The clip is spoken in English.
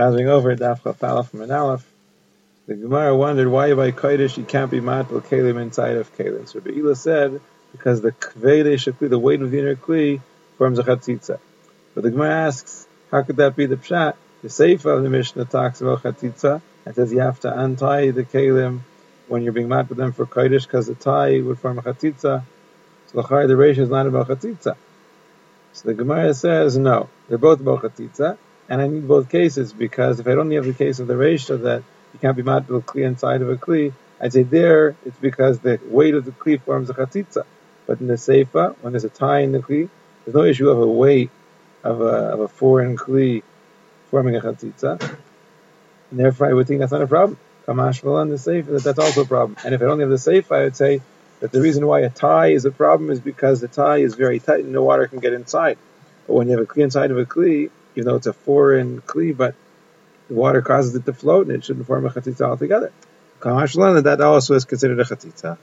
Chazing over Daf Chaf from an Aleph. The Gemara wondered why by Kodesh you can't be matbel kalim inside of kalim. So Be'ila said because the kvede shakli, the weight of the inner kli, forms a chatzitza. But the Gemara asks, how could that be the pshat? The Seifa of the Mishnah talks about chatzitza and says you have to untie the kalim when you're being matbel them for Kodesh because the tie would form a chatzitza. So the the reisha is not about chatzitza. So the Gemara says no, they're both about chatzitza and I need both cases because if I don't have the case of the reisha that you can't be mad with kli inside of a kli, I'd say there it's because the weight of the kli forms a chatzitza. But in the seifa, when there's a tie in the kli, there's no issue of a weight of a, of a foreign kli forming a chatzitza, and therefore I would think that's not a problem. Kamash on the seifa that that's also a problem. And if I don't have the seifa, I would say that the reason why a tie is a problem is because the tie is very tight and no water can get inside. But when you have a kli inside of a kli, even though it's a foreign kli, but the water causes it to float and it shouldn't form a chatzitza altogether. That also is considered a chatzitza.